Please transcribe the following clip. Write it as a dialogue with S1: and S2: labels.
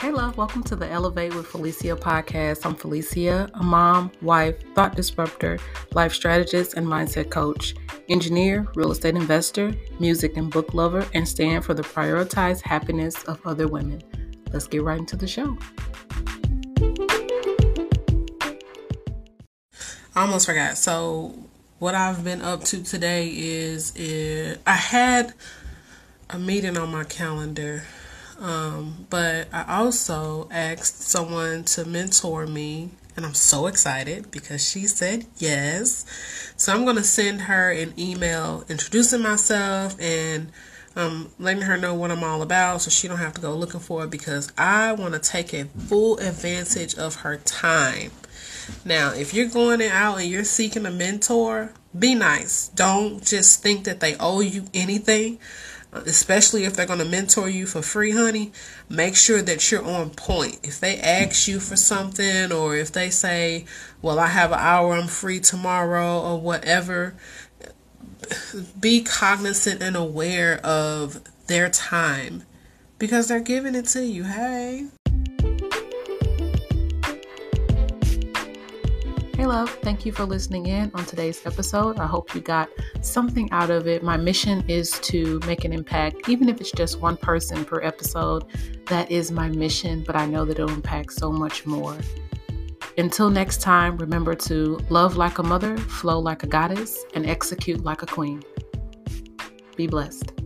S1: Hey, love, welcome to the Elevate with Felicia podcast. I'm Felicia, a mom, wife, thought disruptor, life strategist, and mindset coach, engineer, real estate investor, music and book lover, and stand for the prioritized happiness of other women. Let's get right into the show. I almost forgot. So, what I've been up to today is, is I had a meeting on my calendar um, but I also asked someone to mentor me, and I'm so excited because she said yes. So I'm going to send her an email introducing myself and um, letting her know what I'm all about so she don't have to go looking for it because I want to take a full advantage of her time. Now, if you're going out and you're seeking a mentor, be nice. Don't just think that they owe you anything especially if they're going to mentor you for free, honey, make sure that you're on point. If they ask you for something or if they say, well, I have an hour, I'm free tomorrow or whatever, be cognizant and aware of their time because they're giving it to you. Hey. Hey, love, thank you for listening in on today's episode. I hope you got something out of it. My mission is to make an impact, even if it's just one person per episode. That is my mission, but I know that it'll impact so much more. Until next time, remember to love like a mother, flow like a goddess, and execute like a queen. Be blessed.